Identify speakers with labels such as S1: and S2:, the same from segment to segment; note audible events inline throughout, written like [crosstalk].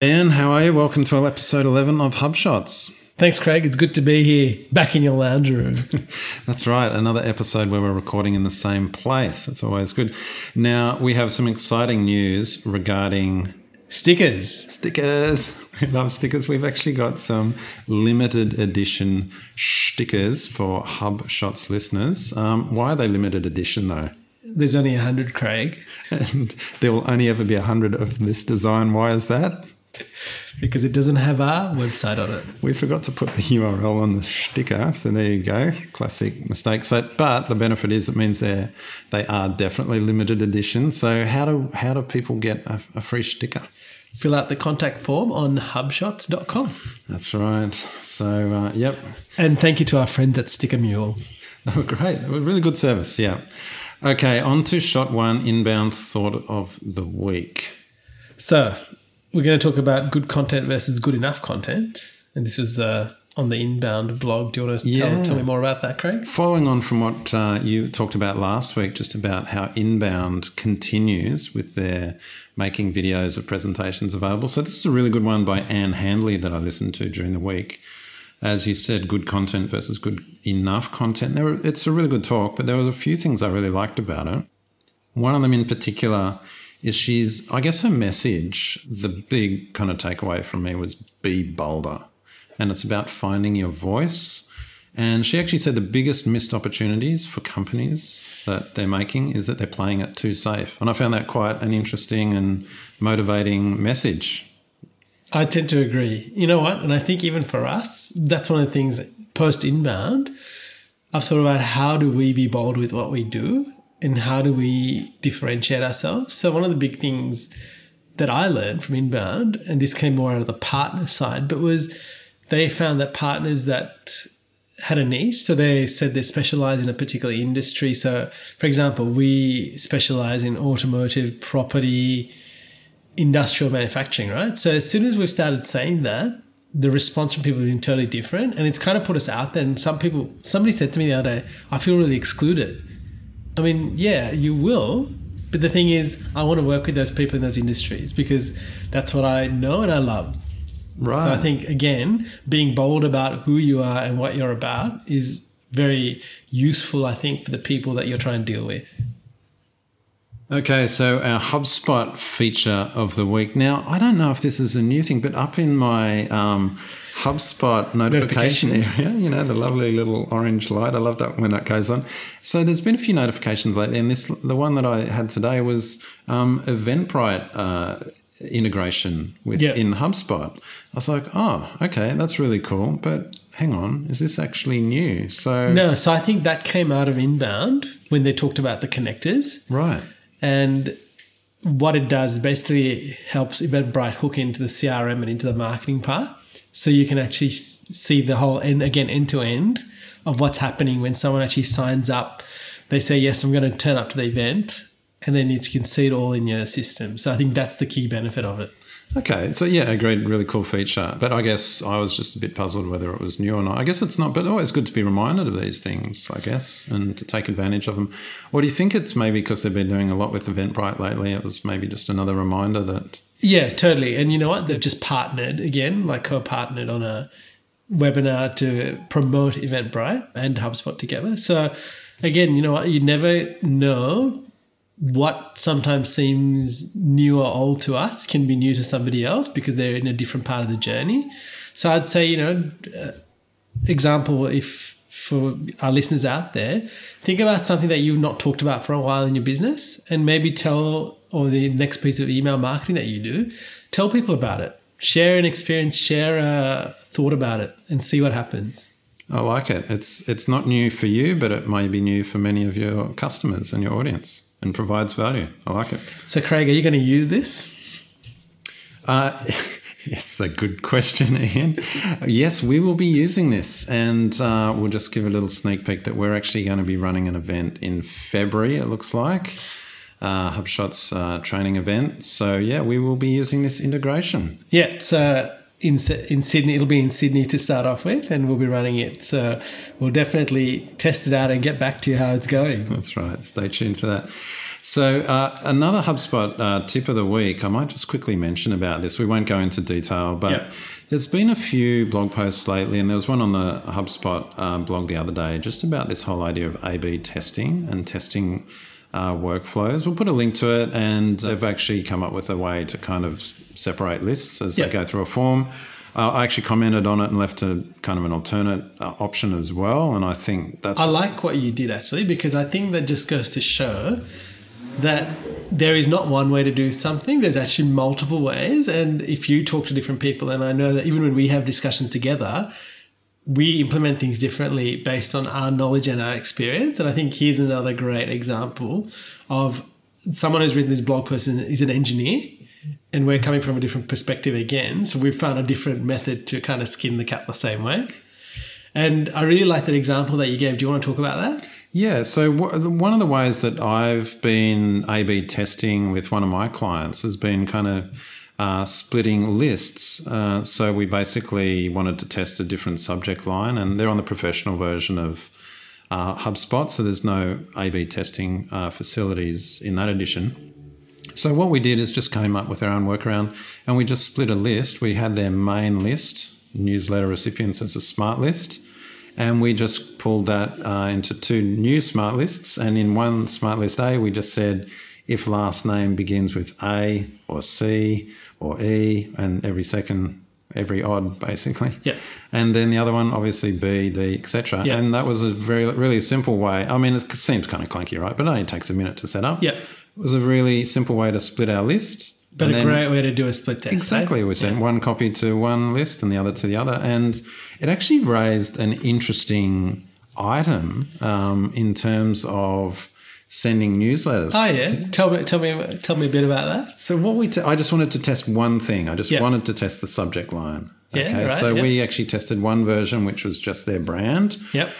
S1: Dan, how are you? Welcome to episode 11 of Hub Shots.
S2: Thanks, Craig. It's good to be here, back in your lounge room. [laughs]
S1: That's right, another episode where we're recording in the same place. It's always good. Now, we have some exciting news regarding
S2: Stickers.
S1: stickers. We love stickers. We've actually got some limited edition stickers for Hub Shots listeners. Um, why are they limited edition though?
S2: There's only 100, Craig,
S1: And there will only ever be a hundred of this design. Why is that? [laughs]
S2: because it doesn't have our website on it.
S1: We forgot to put the URL on the sticker, so there you go. Classic mistake. So, but the benefit is it means they're they are definitely limited edition. So, how do how do people get a, a free sticker?
S2: Fill out the contact form on hubshots.com.
S1: That's right. So, uh, yep,
S2: And thank you to our friends at Sticker Mule.
S1: they [laughs] were great. They were really good service. Yeah. Okay, on to shot one. Inbound thought of the week.
S2: So, we're going to talk about good content versus good enough content. And this was uh, on the Inbound blog. Do you want to
S1: Yeah.
S2: tell, tell me more about that, Craig?
S1: Following on from what uh, you talked about last week, just about how Inbound continues with their making videos of presentations available. So, this is a really good one by Ann Handley that I listened to during the week. As you said, good content versus good enough content. There were, it's a really good talk, but there was a few things I really liked about it. One of them in particular is she's, I guess her message, the big kind of takeaway from me was be bolder. And it's about finding your voice. And she actually said the biggest missed opportunities for companies that they're making is that they're playing it too safe. And I found that quite an interesting and motivating message.
S2: I tend to agree. You know what? And I think even for us, that's one of the things post inbound, I've thought about how do we be bold with what we do and how do we differentiate ourselves. So, one of the big things that I learned from inbound, and this came more out of the partner side, but was they found that partners that had a niche. So they said they specialize in a particular industry. So, for example, we specialize in automotive, property, industrial manufacturing, right? So as soon as we've started saying that, the response from people has been totally different, and it's kind of put us out there. And some people, somebody said to me the other day, "I feel really excluded." I mean, yeah, you will, but the thing is, I want to work with those people in those industries because that's what I know and I love.
S1: Right.
S2: So I think again, being bold about who you are and what you're about is very useful. I think for the people that you're trying to deal with.
S1: Okay, so our HubSpot feature of the week. Now, I don't know if this is a new thing, but up in my um, HubSpot notification, area, you know, the lovely little orange light. I love that when that goes on. So there's been a few notifications lately, and this the one that I had today was um, Eventbrite uh, integration with
S2: Yeah.
S1: in HubSpot. I was like, oh, okay, that's really cool, but hang on, is this actually new? So
S2: No, so I think that came out of inbound when they talked about the connectors.
S1: right.
S2: And what it does basically helps Eventbrite hook into the CRM and into the marketing part. So you can actually see the whole end again end to end of what's happening when someone actually signs up. They say, Yes, I'm going to turn up to the event. And then you can see it all in your system. So I think that's the key benefit of it.
S1: Okay, so yeah, agreed. Really cool feature. But I guess I was just a bit puzzled whether it was new or not. I guess it's not, but oh, always good to be reminded of these things, I guess, and to take advantage of them. Or do you think it's maybe because they've been doing a lot with Eventbrite lately? It was maybe just another reminder that.
S2: Yeah, totally. And you know what? They've just partnered again, like co partnered on a webinar to promote Eventbrite and HubSpot together. So, again, you know what? You never know what sometimes seems new or old to us can be new to somebody else because they're in a different part of the journey. So, I'd say, you know, uh, example, if for our listeners out there, think about something that you've not talked about for a while in your business and maybe tell, or the next piece of email marketing that you do, tell people about it. Share an experience, share a thought about it, and see what happens.
S1: I like it. It's it's not new for you, but it may be new for many of your customers and your audience, and provides value. I like it.
S2: So, Craig, are you going to use this?
S1: Uh, [laughs] it's a good question, [laughs] Ian. Yes, we will be using this, and uh, we'll just give a little sneak peek that we're actually going to be running an event in February. It looks like uh, HubShot's uh, training event. So yeah, we will be using this integration.
S2: Yeah, so in in Sydney, it'll be in Sydney to start off with, and we'll be running it. So we'll definitely test it out and get back to you how it's going.
S1: That's right. Stay tuned for that. So, uh, another HubSpot uh, tip of the week, I might just quickly mention about this. We won't go into detail, but
S2: Yep.
S1: there's been a few blog posts lately, and there was one on the HubSpot uh, blog the other day just about this whole idea of A B testing and testing uh, workflows. We'll put a link to it, and they've actually come up with a way to kind of separate lists as
S2: Yep.
S1: they go through a form. Uh, I actually commented on it and left a kind of an alternate uh, option as well, and I think that's
S2: I like what you did actually because I think that just goes to show that there is not one way to do something. There's actually multiple ways, and if you talk to different people, and I know that even when we have discussions together, we implement things differently based on our knowledge and our experience. And I think here's another great example of someone who's written this blog post is an engineer. And we're coming from a different perspective again. So we've found a different method to kind of skin the cat the same way. And I really like that example that you gave. Do you want to talk about that?
S1: Yeah, so one of the ways that I've been A B testing with one of my clients has been kind of uh, splitting lists. Uh, so we basically wanted to test a different subject line, and they're on the professional version of uh, HubSpot, so there's no A B testing uh, facilities in that edition. So what we did is just came up with our own workaround, and we just split a list. We had their main list, newsletter recipients as a smart list, and we just pulled that uh, into two new smart lists. And in one smart list A, we just said if last name begins with A or C or E, and every second, every odd, basically.
S2: Yeah.
S1: And then the other one, obviously B, D, etc.
S2: Yeah.
S1: And that was a very, really simple way. I mean, it seems kind of clunky, right? But it only takes a minute to set up.
S2: Yeah.
S1: It was a really simple way to split our list.
S2: But
S1: And
S2: a
S1: then-
S2: great way to do a split test.
S1: Exactly.
S2: right?
S1: We sent one copy to one list and the other to the other. And it actually raised an interesting item um, in terms of sending newsletters.
S2: Oh yeah. Tell me, tell me, tell me a bit about that.
S1: So what we t- I just wanted to test one thing. I just
S2: Yeah.
S1: wanted to test the subject line.
S2: Yeah, right,
S1: so
S2: yeah.
S1: we actually tested one version, which was just their brand,
S2: Yep.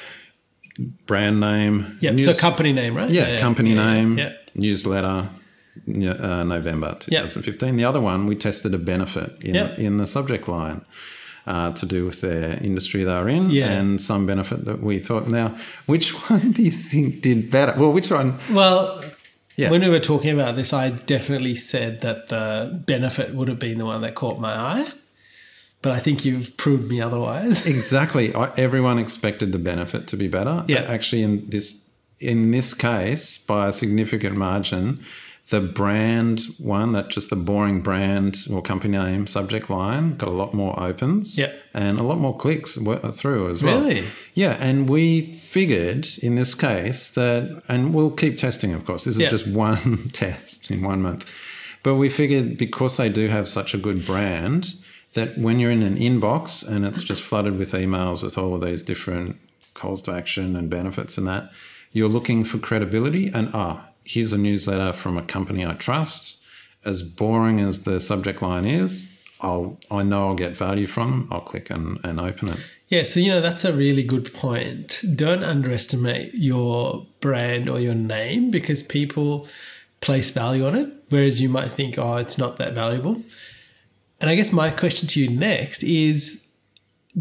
S1: brand name.
S2: Yep.
S1: news-
S2: so company name, right?
S1: yeah, company
S2: yeah,
S1: name,
S2: Yeah.
S1: newsletter, uh, November 2015. The other one, we tested a benefit in,
S2: Yep.
S1: in the subject line uh, to do with their industry they're in
S2: Yeah.
S1: and some benefit that we thought. Now, which [laughs] one do you think did better? Well, which one?
S2: Well,
S1: Yeah.
S2: when we were talking about this, I definitely said that the benefit would have been the one that caught my eye. But I think you've proved me otherwise. [laughs]
S1: Exactly. I, everyone expected the benefit to be better.
S2: Yeah.
S1: But actually, in this in this case, by a significant margin, the brand one, that just the boring brand or company name subject line, got a lot more opens.
S2: Yeah.
S1: And a lot more clicks through as well.
S2: Really?
S1: Yeah. And we figured in this case that, and we'll keep testing, of course. This is
S2: Yeah.
S1: just one [laughs] test in one month. But we figured because they do have such a good brand, that when you're in an inbox and it's just flooded with emails with all of these different calls to action and benefits and that, you're looking for credibility and ah, here's a newsletter from a company I trust. As boring as the subject line is, I'll I know I'll get value from them. I'll click and, and open it.
S2: Yeah, so you know that's a really good point. Don't underestimate your brand or your name because people place value on it, whereas you might think, oh, it's not that valuable. And I guess my question to you next is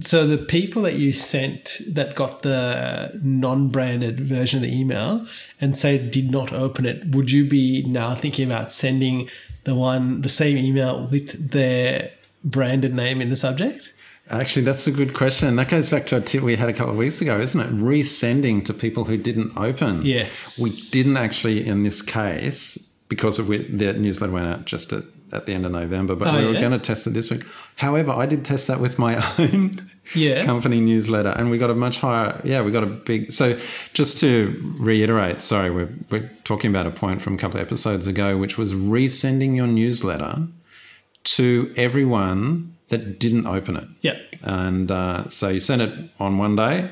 S2: so the people that you sent that got the non-branded version of the email and say did not open it, would you be now thinking about sending the one the same email with their branded name in the subject?
S1: Actually, that's a good question. That goes back to a tip we had a couple of weeks ago, isn't it? Resending to people who didn't open.
S2: Yes.
S1: We didn't actually, in this case, because of we, the newsletter went out just at, at the end of November, but
S2: Oh,
S1: we were
S2: yeah?
S1: going to test it this week. However, I did test that with my [laughs] own
S2: Yeah.
S1: company newsletter, and we got a much higher. Yeah, we got a big. So, just to reiterate, sorry, we're we're talking about a point from a couple of episodes ago, which was resending your newsletter to everyone that didn't open it.
S2: Yeah.
S1: And uh, so you sent it on one day,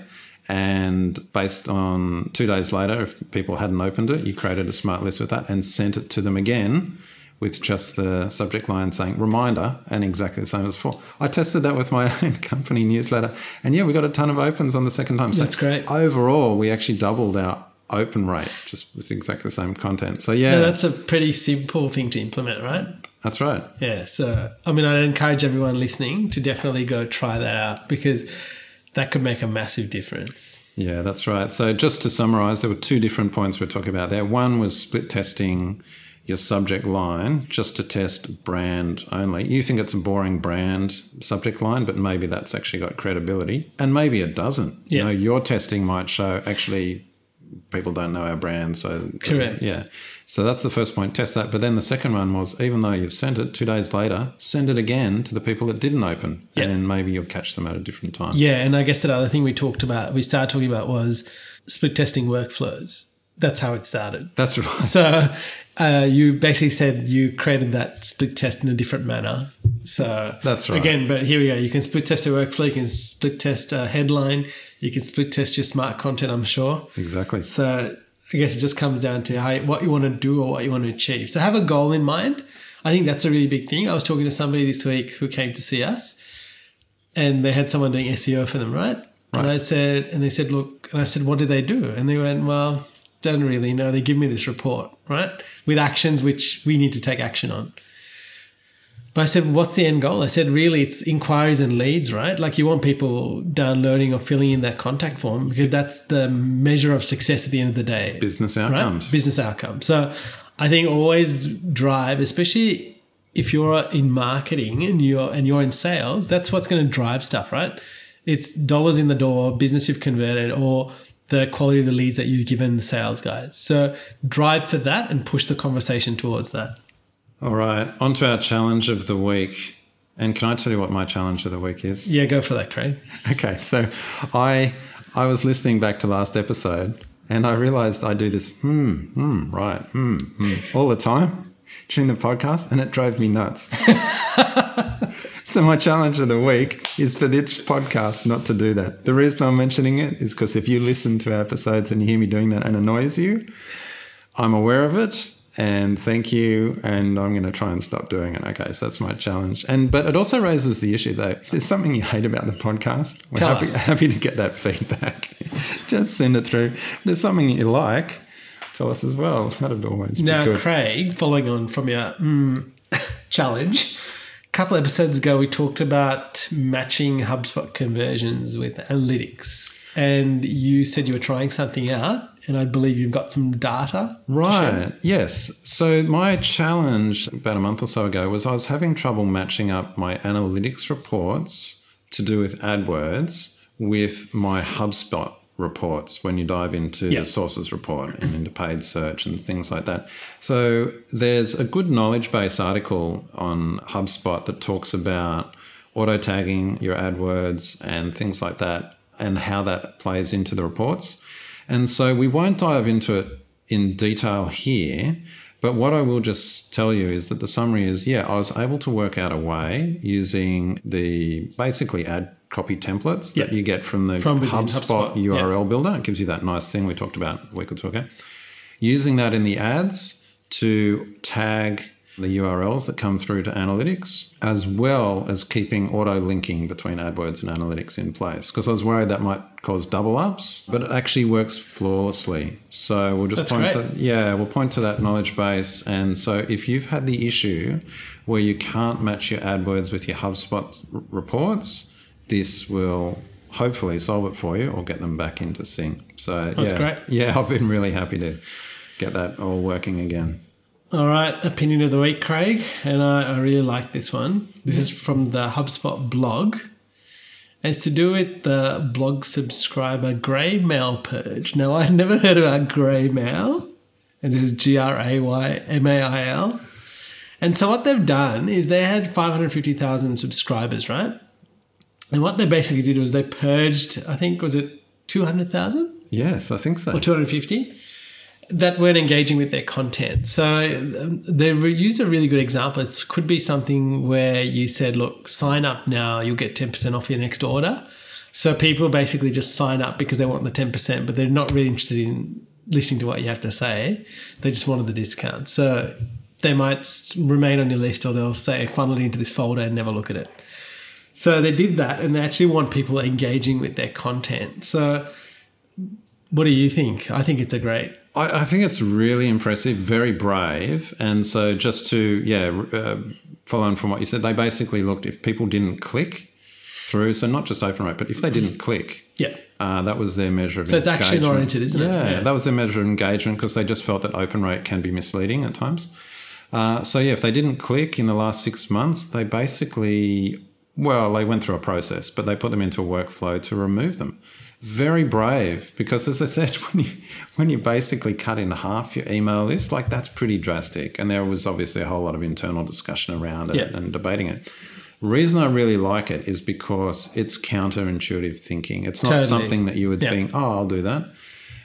S1: and based on two days later, if people hadn't opened it, you created a smart list with that and sent it to them again with just the subject line saying reminder and exactly the same as before. I tested that with my [laughs] own company newsletter, and yeah, we got a ton of opens on the second time. So
S2: That's great.
S1: Overall, we actually doubled our open rate just with exactly the same content. So yeah,
S2: Yeah, that's a pretty simple thing to implement, right?
S1: that's right.
S2: Yeah. So, I mean, I'd encourage everyone listening to definitely go try that out because that could make a massive difference.
S1: Yeah, that's right. So just to summarize, there were two different points we're talking about there. One was split testing your subject line just to test brand only. You think it's a boring brand subject line, but maybe that's actually got credibility. And maybe it doesn't. You
S2: Yeah.
S1: know, your testing might show actually people don't know our brand. So
S2: Correct.
S1: yeah. So that's the first point, test that. But then the second one was even though you've sent it two days later, send it again to the people that didn't open. And maybe you'll catch them at a different time.
S2: Yeah, and I guess the other thing we talked about, we started talking about was split testing workflows. That's how it started.
S1: That's [laughs] right.
S2: So uh, you basically said you created that split test in a different manner. So
S1: That's right.
S2: Again, but here we go. You can split test a workflow. You can split test a headline. You can split test your smart content. I'm sure.
S1: Exactly.
S2: So I guess it just comes down to how what you want to do or what you want to achieve. So have a goal in mind. I think that's a really big thing. I was talking to somebody this week who came to see us, and they had someone doing SEO for them, right? And I said, and they said, look, and I said, what do they do? And they went, well, don't really know. They give me this report, right, with actions which we need to take action on. But I said, what's the end goal? I said, really, it's inquiries and leads, right? Like you want people downloading or filling in that contact form because that's the measure of success at the end of the day.
S1: Business
S2: right?
S1: outcomes.
S2: Business outcome. So I think always drive, especially if you're in marketing and you're and you're in sales, that's what's going to drive stuff, right? It's dollars in the door, business you've converted, or the quality of the leads that you've given the sales guys. So drive for that and push the conversation towards that.
S1: All right, on to our challenge of the week. And can I tell you what my challenge of the week is?
S2: Yeah, go for that, Craig.
S1: Okay, so I I was listening back to last episode and I realized I do this hmm, hmm, right, hmm, hmm all the time [laughs] during the podcast and it drove me nuts. [laughs] [laughs] so my challenge of the week is for this podcast not to do that. The reason I'm mentioning it is because if you listen to our episodes and you hear me doing that and annoys you, I'm aware of it and thank you and i'm going to try and stop doing it okay? So that's my challenge. And but it also raises the issue though. If there's something you hate about the podcast we're
S2: Tell
S1: happy,
S2: us.
S1: happy to get that feedback. [laughs] Just send it through. If there's something you like tell us as well. That'd always be
S2: Now, Craig, following on from your mm, [laughs] challenge, couple episodes ago, we talked about matching HubSpot conversions with analytics. And you said you were trying something out, and I believe you've got some data.
S1: Right. Yes. So my challenge about a month or so ago was I was having trouble matching up my analytics reports to do with AdWords with my HubSpot reports when you dive into
S2: Yeah.
S1: the sources report and into paid search and things like that. So there's a good knowledge base article on HubSpot that talks about auto tagging your AdWords and things like that and how that plays into the reports. And so we won't dive into it in detail here, but what I will just tell you is that the summary is yeah, I was able to work out a way using the basically ad copy templates that you get from the
S2: From
S1: HubSpot,
S2: HubSpot.
S1: URL builder. It gives you that nice thing we talked about a week or two ago. Using that in the ads to tag the URLs that come through to analytics, as well as keeping auto linking between AdWords and analytics in place. Because I was worried that might cause double ups, but it actually works flawlessly. So we'll just
S2: That's
S1: point
S2: great.
S1: to yeah, we'll point to that knowledge base. And so if you've had the issue where you can't match your AdWords with your HubSpot r- reports, this will hopefully solve it for you or get them back into sync. So
S2: That's
S1: yeah,
S2: great.
S1: yeah, [laughs] I've been really happy to get that all working again.
S2: All right, opinion of the week, Craig, and I, I really like this one. This is from the HubSpot blog. It's to do with the blog subscriber Graymail purge. Now, I'd never heard about Graymail, and this is G R A Y M A I L. And so, what they've done is they had 550,000 subscribers, right? And what they basically did was they purged, I think, was it 200,000?
S1: Yes, I think so.
S2: or 250 that weren't engaging with their content. So um, they re- used a really good example. It could be something where you said, look, sign up now, you'll get 10% off your next order. So people basically just sign up because they want the 10%, but they're not really interested in listening to what you have to say. They just wanted the discount. So they might remain on your list or they'll say, funnel it into this folder and never look at it. So they did that and they actually want people engaging with their content. So what do you think? I think it's a great
S1: I, I think it's really impressive, very brave. And so, just to, yeah, uh, follow on from what you said, they basically looked if people didn't click through. So not just open rate, but if they didn't click,
S2: Yeah.
S1: uh, that was their measure of
S2: So it's action
S1: engagement.
S2: oriented, isn't it?
S1: Yeah,
S2: Yeah.
S1: that was their measure of engagement because they just felt that open rate can be misleading at times. Uh, so yeah, if they didn't click in the last six months, they basically, well, they went through a process, but they put them into a workflow to remove them. Very brave because, as I said, [laughs] when you when you basically cut in half your email list, like that's pretty drastic. And there was obviously a whole lot of internal discussion around it
S2: Yeah.
S1: and debating it. Reason I really like it is because it's counterintuitive thinking. It's not
S2: Totally.
S1: something that you would
S2: Yeah.
S1: think, oh, I'll do that.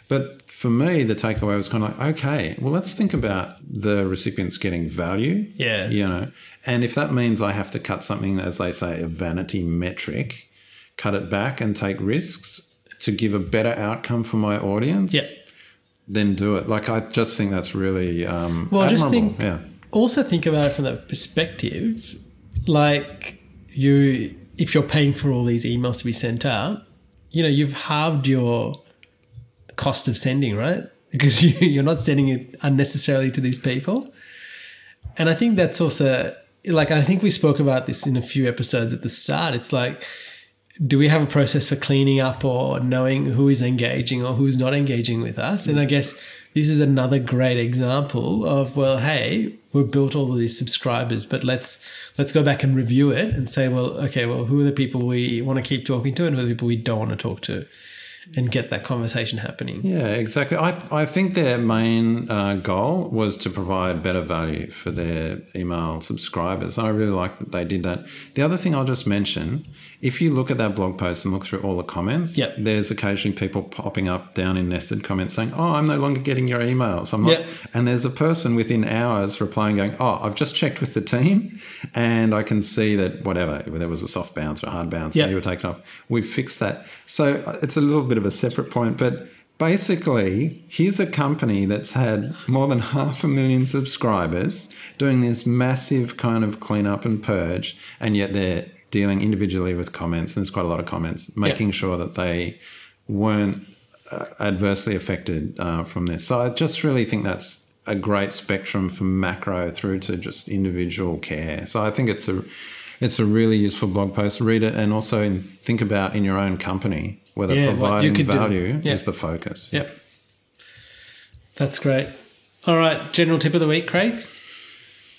S1: But for me, the takeaway was kind of like, okay, well, let's think about the recipients getting value.
S2: Yeah.
S1: You know, and if that means I have to cut something, as they say, a vanity metric, cut it back and take risks to give a better outcome for my audience,
S2: Yeah.
S1: then do it. Like, I just think that's really um,
S2: Well, just think-
S1: yeah.
S2: also think about it from the perspective like you if you're paying for all these emails to be sent out you know you've halved your cost of sending right? [laughs] Because you, you're not sending it unnecessarily to these people. And i think that's also like i think we spoke about this in a few episodes at the start. It's like do we have a process for cleaning up or knowing who is engaging or who's not engaging with us? And I guess this is another great example of well, hey, we've built all of these subscribers, but let's let's go back and review it and say, well, okay, well, who are the people we want to keep talking to and who are the people we don't want to talk to, and get that conversation happening.
S1: Yeah, exactly. I, I think their main uh, goal was to provide better value for their email subscribers. I really like that they did that. The other thing I'll just mention if you look at that blog post and look through all the comments,
S2: Yep.
S1: there's occasionally people popping up down in nested comments saying, Oh, I'm no longer getting your emails. I'm.
S2: Yep.
S1: And there's a person within hours replying, going, Oh, I've just checked with the team and I can see that whatever, there was a soft bounce or a hard bounce,
S2: Yep.
S1: and you were taken off. We've fixed that. So uh, it's a little bit of a separate point, but basically, here's a company that's had more than [laughs] half a million subscribers doing this massive kind of cleanup and purge, and yet they're dealing individually with comments. And there's quite a lot of comments, making sure that they weren't uh, adversely affected uh, from this. So I just really think that's a great spectrum from macro through to just individual care. So I think it's a it's a really useful blog post. Read it and also in, think about in your own company whether
S2: Yeah,
S1: providing value
S2: Yeah.
S1: is the focus.
S2: Yep. That's great. All right, general tip of the week, Craig.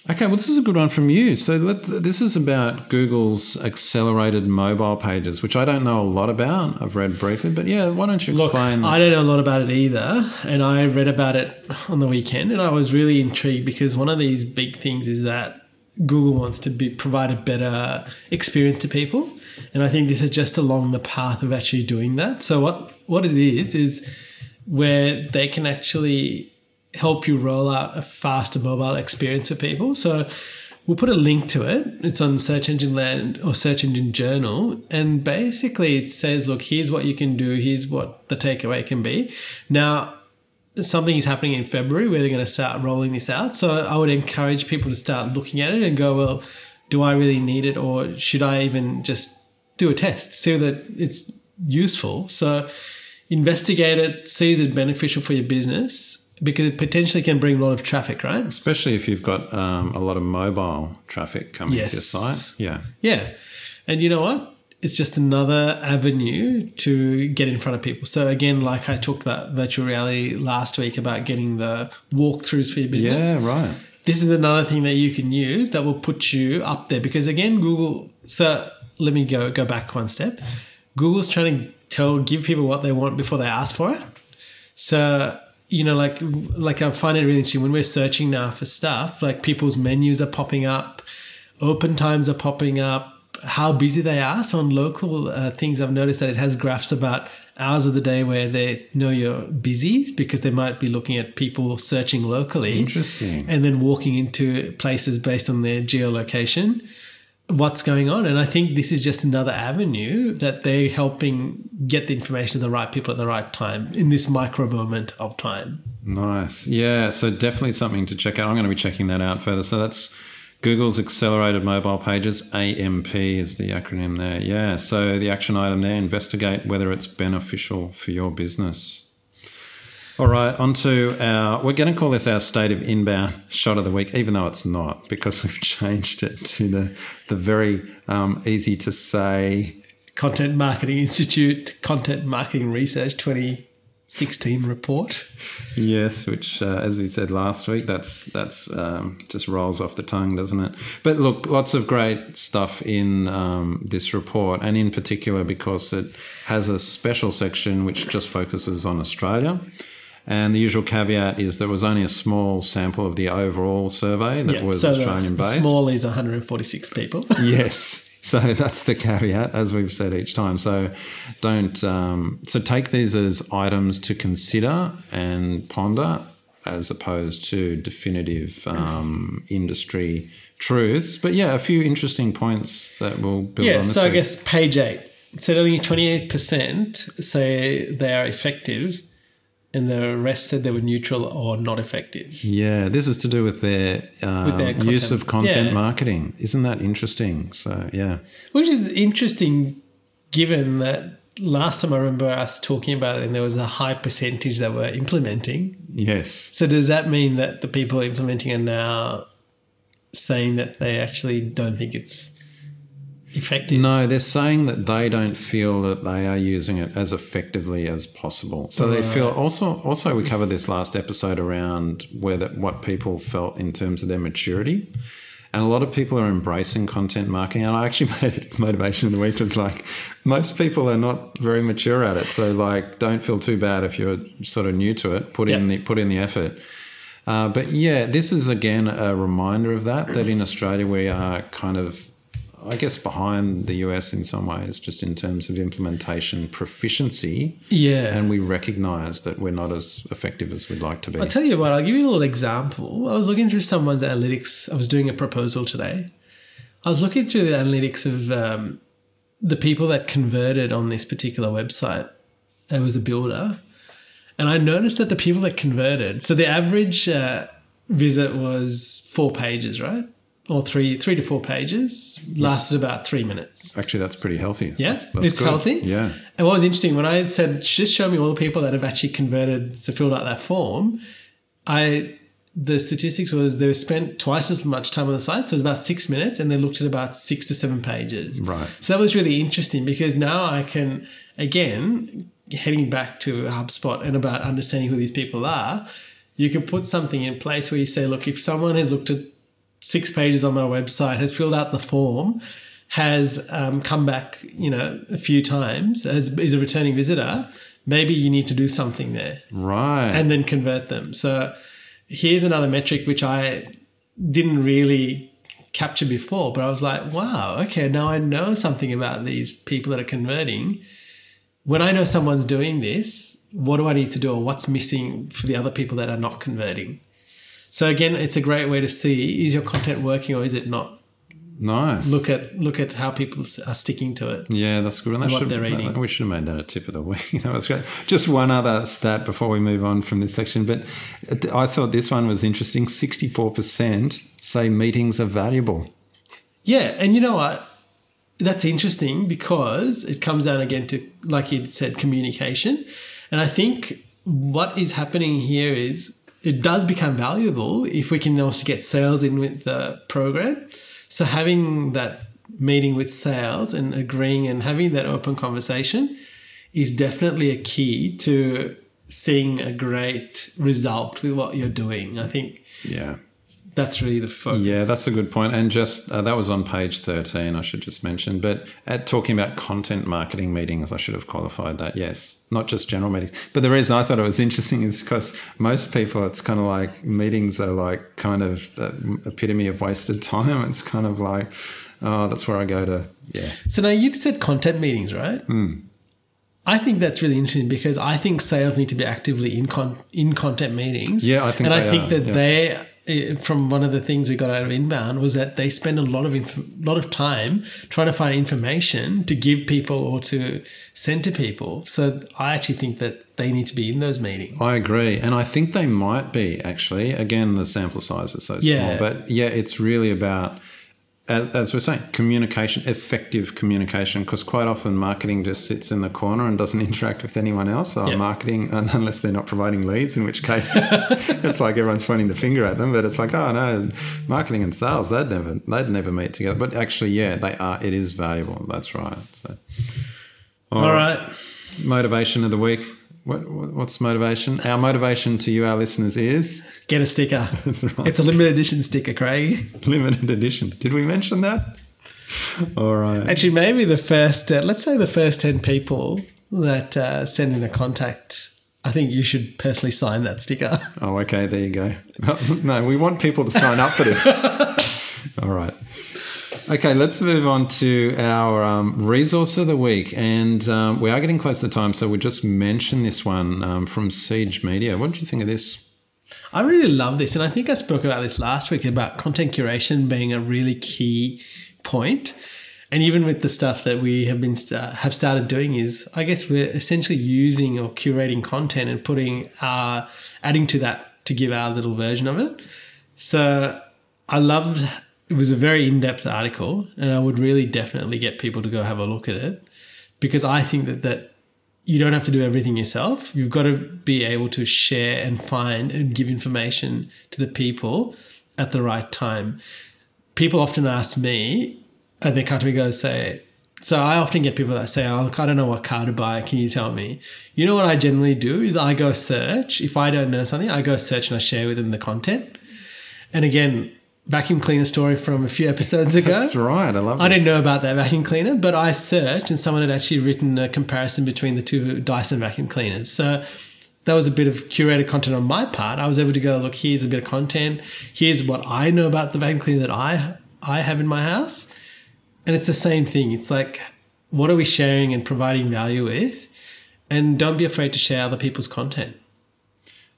S1: Okay, well, this is a good one from you. So let's, this is about Google's accelerated mobile pages, which I don't know a lot about. I've read briefly, but yeah, why don't you explain? Look?
S2: I don't know a lot about it either, and I read about it on the weekend, and I was really intrigued because one of these big things is that Google wants to be, provide a better experience to people, and I think this is just along the path of actually doing that. So what what it is is where they can actually help you roll out a faster mobile experience for people. So we'll put a link to it. It's on Search Engine Land or Search Engine Journal. And basically it says, look, here's what you can do, here's what the takeaway can be. Now, something is happening in February where they're going to start rolling this out. So I would encourage people to start looking at it and go, well, do I really need it or should I even just do a test, see that it's useful? So investigate it, see is it beneficial for your business because it potentially can bring a lot of traffic, right?
S1: Especially if you've got um, a lot of mobile traffic coming to your site. Yeah.
S2: Yeah. And you know what? It's just another avenue to get in front of people. So again, like I talked about virtual reality last week about getting the walkthroughs for your business.
S1: Yeah, right.
S2: This is another thing that you can use that will put you up there because again, Google. So let me go go back one step. Google's trying to tell give people what they want before they ask for it. So you know, like like I find it really interesting when we're searching now for stuff. Like people's menus are popping up, open times are popping up, how busy they are. So on local uh, things, I've noticed that it has graphs about hours of the day where they know you're busy because they might be looking at people searching locally
S1: Interesting.
S2: and then walking into places based on their geolocation what's going on and i think this is just another avenue that they're helping get the information to the right people at the right time in this micro moment of time
S1: Nice. Yeah, so definitely something to check out. I'm going to be checking that out further. So that's Google's Accelerated Mobile Pages, AMP is the acronym there. Yeah, so the action item there investigate whether it's beneficial for your business. All right, on to our, we're going to call this our state of inbound shot of the week, even though it's not, because we've [laughs] changed it to the, the very um, easy to say
S2: Content Marketing Institute Content Marketing Research 2016 report.
S1: Yes, which, uh, as we said last week, that's that's um, just rolls off the tongue, doesn't it? But look, lots of great stuff in um, this report, and in particular because it has a special section which just focuses on Australia. And the usual caveat is there was only a small sample of the overall survey that
S2: Yeah,
S1: was
S2: so
S1: Australian based.
S2: Small is 146 people. [laughs] [laughs]
S1: yes. So that's the caveat, as we've said each time. So don't. Um, so take these as items to consider and ponder, as opposed to definitive um, industry truths. But yeah, a few interesting points that will build
S2: yeah,
S1: on. This
S2: so I guess page eight said only 28% say they are effective, and the rest said they were neutral or not effective.
S1: Yeah, this is to do with their, um,
S2: their
S1: use of content
S2: Yeah.
S1: marketing. Isn't that interesting? So yeah.
S2: Which is interesting given that last time I remember us talking about it and there was a high percentage that were implementing.
S1: Yes.
S2: So does that mean that the people implementing are now saying that they actually don't think it's effective?
S1: No, they're saying that they don't feel that they are using it as effectively as possible. So they feel also also we covered this last episode around whether what people felt in terms of their maturity. And a lot of people are embracing content marketing. And I actually [laughs] made it motivation of the week was like most people are not very mature at it. So like don't feel too bad if you're sort of new to it. Put in the put in the effort. Uh, but yeah, this is again a reminder of that. That in Australia we are kind of, I guess, behind the US in some ways, just in terms of implementation proficiency,
S2: Yeah.
S1: and we recognise that we're not as effective as we'd like to be.
S2: I'll tell you what, I'll give you a little example. I was looking through someone's analytics. I was doing a proposal today. I was looking through the analytics of um, the people that converted on this particular website. It was a builder. And I noticed that the people that converted, so the average uh, visit was four pages, right? Or three, three to four pages, lasted about three minutes.
S1: Actually, that's pretty healthy.
S2: Yeah,
S1: That's- that's
S2: it's
S1: good.
S2: healthy.
S1: Yeah.
S2: And what was interesting when I said, just show me all the people that have actually converted, so filled out that form, I the statistics was they spent twice as much time on the site, so it was about six minutes, and they looked at about six to seven pages.
S1: Right.
S2: So that was really interesting because now I can again heading back to HubSpot and about understanding who these people are. You can put something in place where you say, look, if someone has looked at six pages on my website, has filled out the form, has um, come back, you know, a few times, as is a returning visitor, maybe you need to do something there
S1: Right.
S2: and then convert them. So here's another metric which I didn't really capture before, but I was like, wow, okay, now I know something about these people that are converting. When I know someone's doing this, what do I need to do or what's missing for the other people that are not converting? So again, it's a great way to see is your content working or is it not?
S1: nice.
S2: Look at look at how people are sticking to it.
S1: Yeah, that's good. And that
S2: what
S1: should,
S2: they're reading.
S1: We should have made that a tip of the week. [laughs] that was great. Just one other stat before we move on from this section, but uh, I thought this one was interesting. Sixty-four percent say meetings are valuable.
S2: Yeah, and you know what? That's interesting because it comes down again to, like you said, communication. And I think what is happening here is it does become valuable if we can also get sales in with the program. So having that meeting with sales and agreeing and having that open conversation is definitely a key to seeing a great result with what you're doing. I think
S1: Yeah.
S2: That's really the focus.
S1: Yeah, that's a good point. And just uh, that was on page 13, I should just mention. But at talking about content marketing meetings, I should have qualified that. Yes, not just general meetings. But the reason I thought it was interesting is because most people, it's kind of like meetings are like kind of the epitome of wasted time. It's kind of like, oh, that's where I go to, yeah.
S2: So now you've said content meetings, right?
S1: Hmm.
S2: I think that's really interesting because I think sales need to be actively in con- in content meetings.
S1: Yeah, I think
S2: and I think
S1: are,
S2: that
S1: yeah.
S2: they. Eh, From one of the things we got out of inbound was that they spend a lot of inf- lot of time trying to find information to give people or to send to people. So I actually think that they need to be in those meetings.
S1: I agree. And I think they might be actually. Again, the sample size is so small.
S2: Yeah.
S1: But yeah, it's really about, as, we're saying, communication, effective communication, because quite often marketing just sits in the corner and doesn't [laughs] interact with anyone else. Or
S2: Yeah.
S1: marketing, unless they're not providing leads, in which case [laughs] it's like everyone's pointing the finger at them. But it's like, oh no, marketing and sales, they'd never, they'd never meet together. But actually, yeah, they are. It is valuable. That's right. So.
S2: All right.
S1: Motivation of the week. What, what- what's motivation? Our motivation to you, our listeners, is
S2: Get a sticker. [laughs]
S1: That's right.
S2: It's a limited edition sticker, Craig. [laughs]
S1: limited edition. Did we mention that? All right.
S2: Actually, maybe the first, uh, let's say the first 10 people that uh, send in a contact, I think you should personally sign that sticker. [laughs]
S1: Oh, okay. There you go. no, we want people to sign up for this. All right. Okay, let's move on to our um, resource of the week. And um, we are getting close to time, so we'll just mention this one um, from Siege Media. What did you think of this?
S2: I really love this. And I think I spoke about this last week about content curation being a really key point. And even with the stuff that we have been have started doing is, I guess we're essentially using or curating content and putting our adding to that to give our little version of it. So I loved. It was a very in depth article, and I would really definitely get people to go have a look at it because I think that that you don't have to do everything yourself. You've got to be able to share and find and give information to the people at the right time. People often ask me, and they come to me go say, so I often get people that say, oh, look, I don't know what car to buy. Can you tell me? You know what I generally do is I go search. If I don't know something, I go search and I share with them the content. And again, vacuum cleaner story from a few episodes ago.
S1: That's right. I love it.
S2: I didn't know about that vacuum cleaner, but I searched and someone had actually written a comparison between the two Dyson vacuum cleaners. So that was a bit of curated content on my part. I was able to go, look, here's a bit of content. Here's what I know about the vacuum cleaner that I I have in my house. And it's the same thing. It's like, what are we sharing and providing value with? And don't be afraid to share other people's content.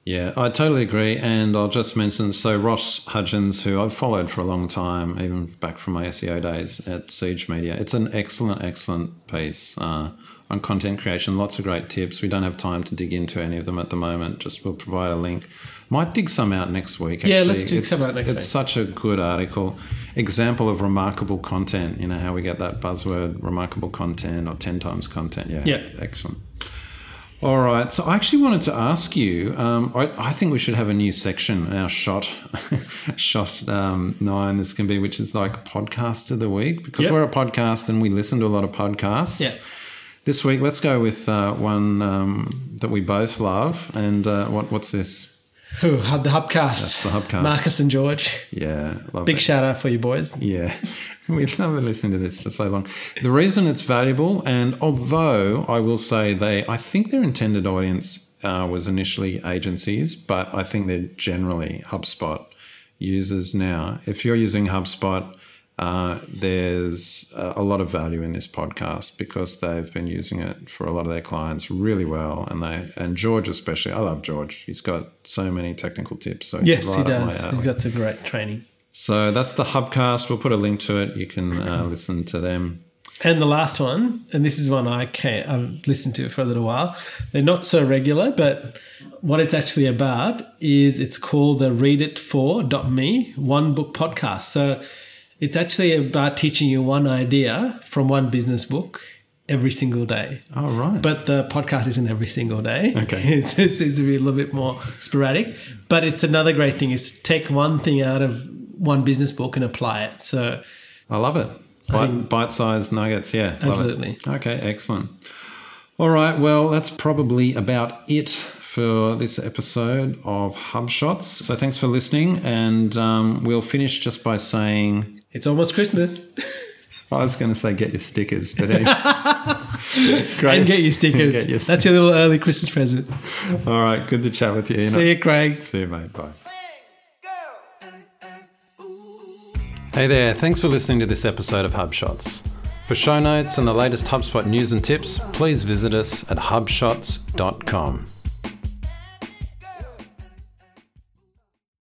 S1: Yeah, I totally agree. And I'll just mention so Ross Hudgens, who I've followed for a long time, even back from my SEO days at Siege Media, it's an excellent, excellent piece uh, on content creation. Lots of great tips. We don't have time to dig into any of them at the moment. Just we'll provide a link. Might dig some out next week.
S2: Yeah, let's dig
S1: it's,
S2: some out next
S1: It's
S2: week.
S1: such a good article. Example of remarkable content. You know how we get that buzzword, remarkable content or 10 times content. Yeah,
S2: Yeah.
S1: it's excellent. All right. So I actually wanted to ask you. Um, I, I think we should have a new section, our shot, [laughs] shot um, nine. This can be, which is like podcast of the week because
S2: Yep.
S1: we're a podcast and we listen to a lot of podcasts.
S2: Yeah.
S1: This week, let's go with uh, one um, that we both love. And uh, what what's this?
S2: Ooh, the Hubcast.
S1: That's the Hubcast.
S2: Marcus and George.
S1: Yeah,
S2: Big
S1: it.
S2: shout out for you boys.
S1: Yeah, [laughs] we've never listened to this for so long. The reason it's valuable, and although I will say they, I think their intended audience uh, was initially agencies, but I think they're generally HubSpot users now. If you're using HubSpot, uh, there's a lot of value in this podcast because they've been using it for a lot of their clients really well, and they and George especially. I love George. He's got so many technical tips. So
S2: Yes, he
S1: right my
S2: does. He's got some great training.
S1: So that's the Hubcast. We'll put a link to it. You can uh, listen to them.
S2: And the last one, and this is one I can't, I've listened to for a little while. They're not so regular, but what it's actually about is it's called the Read It For.me One Book Podcast. So it's actually about teaching you one idea from one business book every single day.
S1: Oh, right.
S2: But the podcast isn't every single day.
S1: Okay. [laughs]
S2: It's, it's, it's a little bit more sporadic. But it's another great thing is take one thing out of one business book and apply it. So
S1: I love it. Bite, bite-sized nuggets. Yeah.
S2: Absolutely.
S1: Okay, excellent. All right. Well, that's probably about it for this episode of HubShots. So thanks for listening. And um, we'll finish just by saying,
S2: it's almost Christmas. [laughs]
S1: I was going to say get your stickers, but [laughs] anyway. Great.
S2: and get your stickers.
S1: Get your
S2: That's your little early Christmas present.
S1: All right. Good to chat with you. Ian.
S2: See you, Craig.
S1: See you, mate. Bye. Hey there, thanks for listening to this episode of HubShots. For show notes and the latest HubSpot news and tips, please visit us at hubshots.com.